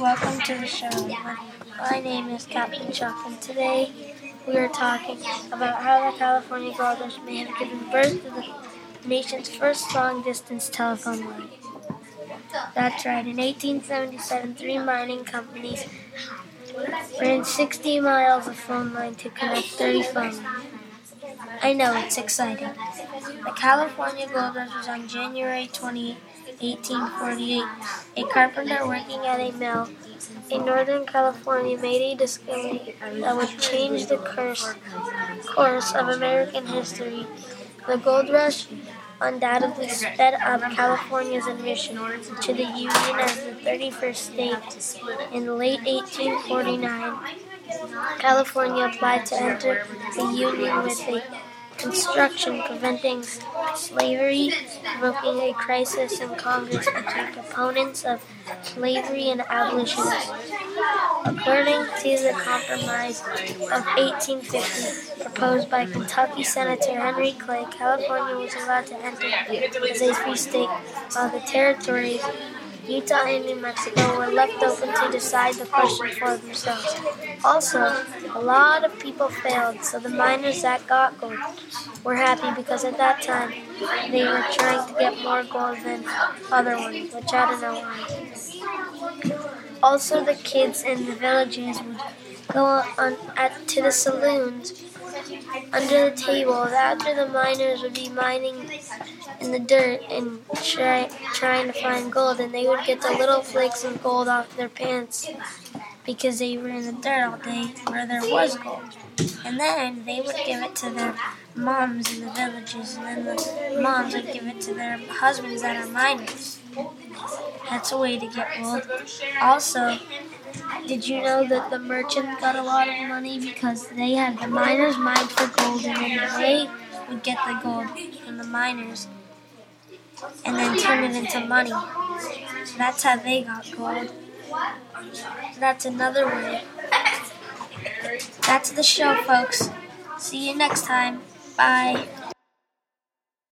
Welcome to the show. My name is Captain Chuck, and today we are talking about how the California Rush may have given birth to the nation's first long distance telephone line. That's right, in 1877, three mining companies ran 60 miles of phone line to connect 30 phones. I know, it's exciting. The California Gold Rush was on January 20, 1848. A carpenter working at a mill in Northern California made a discovery that would change the course, course of American history. The gold rush undoubtedly sped up California's admission to the Union as the 31st state in late 1849. California applied to enter the Union with a construction preventing slavery, provoking a crisis in Congress between proponents of slavery and abolitionists. According to the Compromise of 1850, proposed by Kentucky Senator Henry Clay, California was allowed to enter as a free state, while the territories Utah and New Mexico were left open to decide the question for themselves. Also, a lot of people failed, so the miners that got gold were happy because at that time they were trying to get more gold than other ones, which I don't know why. Also, the kids in the villages would go on at, to the saloons under the table after the miners would be mining in the dirt and try, trying to find gold, and they would get the little flakes of gold off their pants because they were in the dirt all day where there was gold. And then they would give it to their moms in the villages, and then the moms would give it to their husbands that are miners. That's a way to get gold. Also, did you know that the merchants got a lot of money because they had the miners mine for gold and then they would get the gold from the miners and then turn it into money. That's how they got gold. That's another way. That's the show, folks. See you next time. Bye.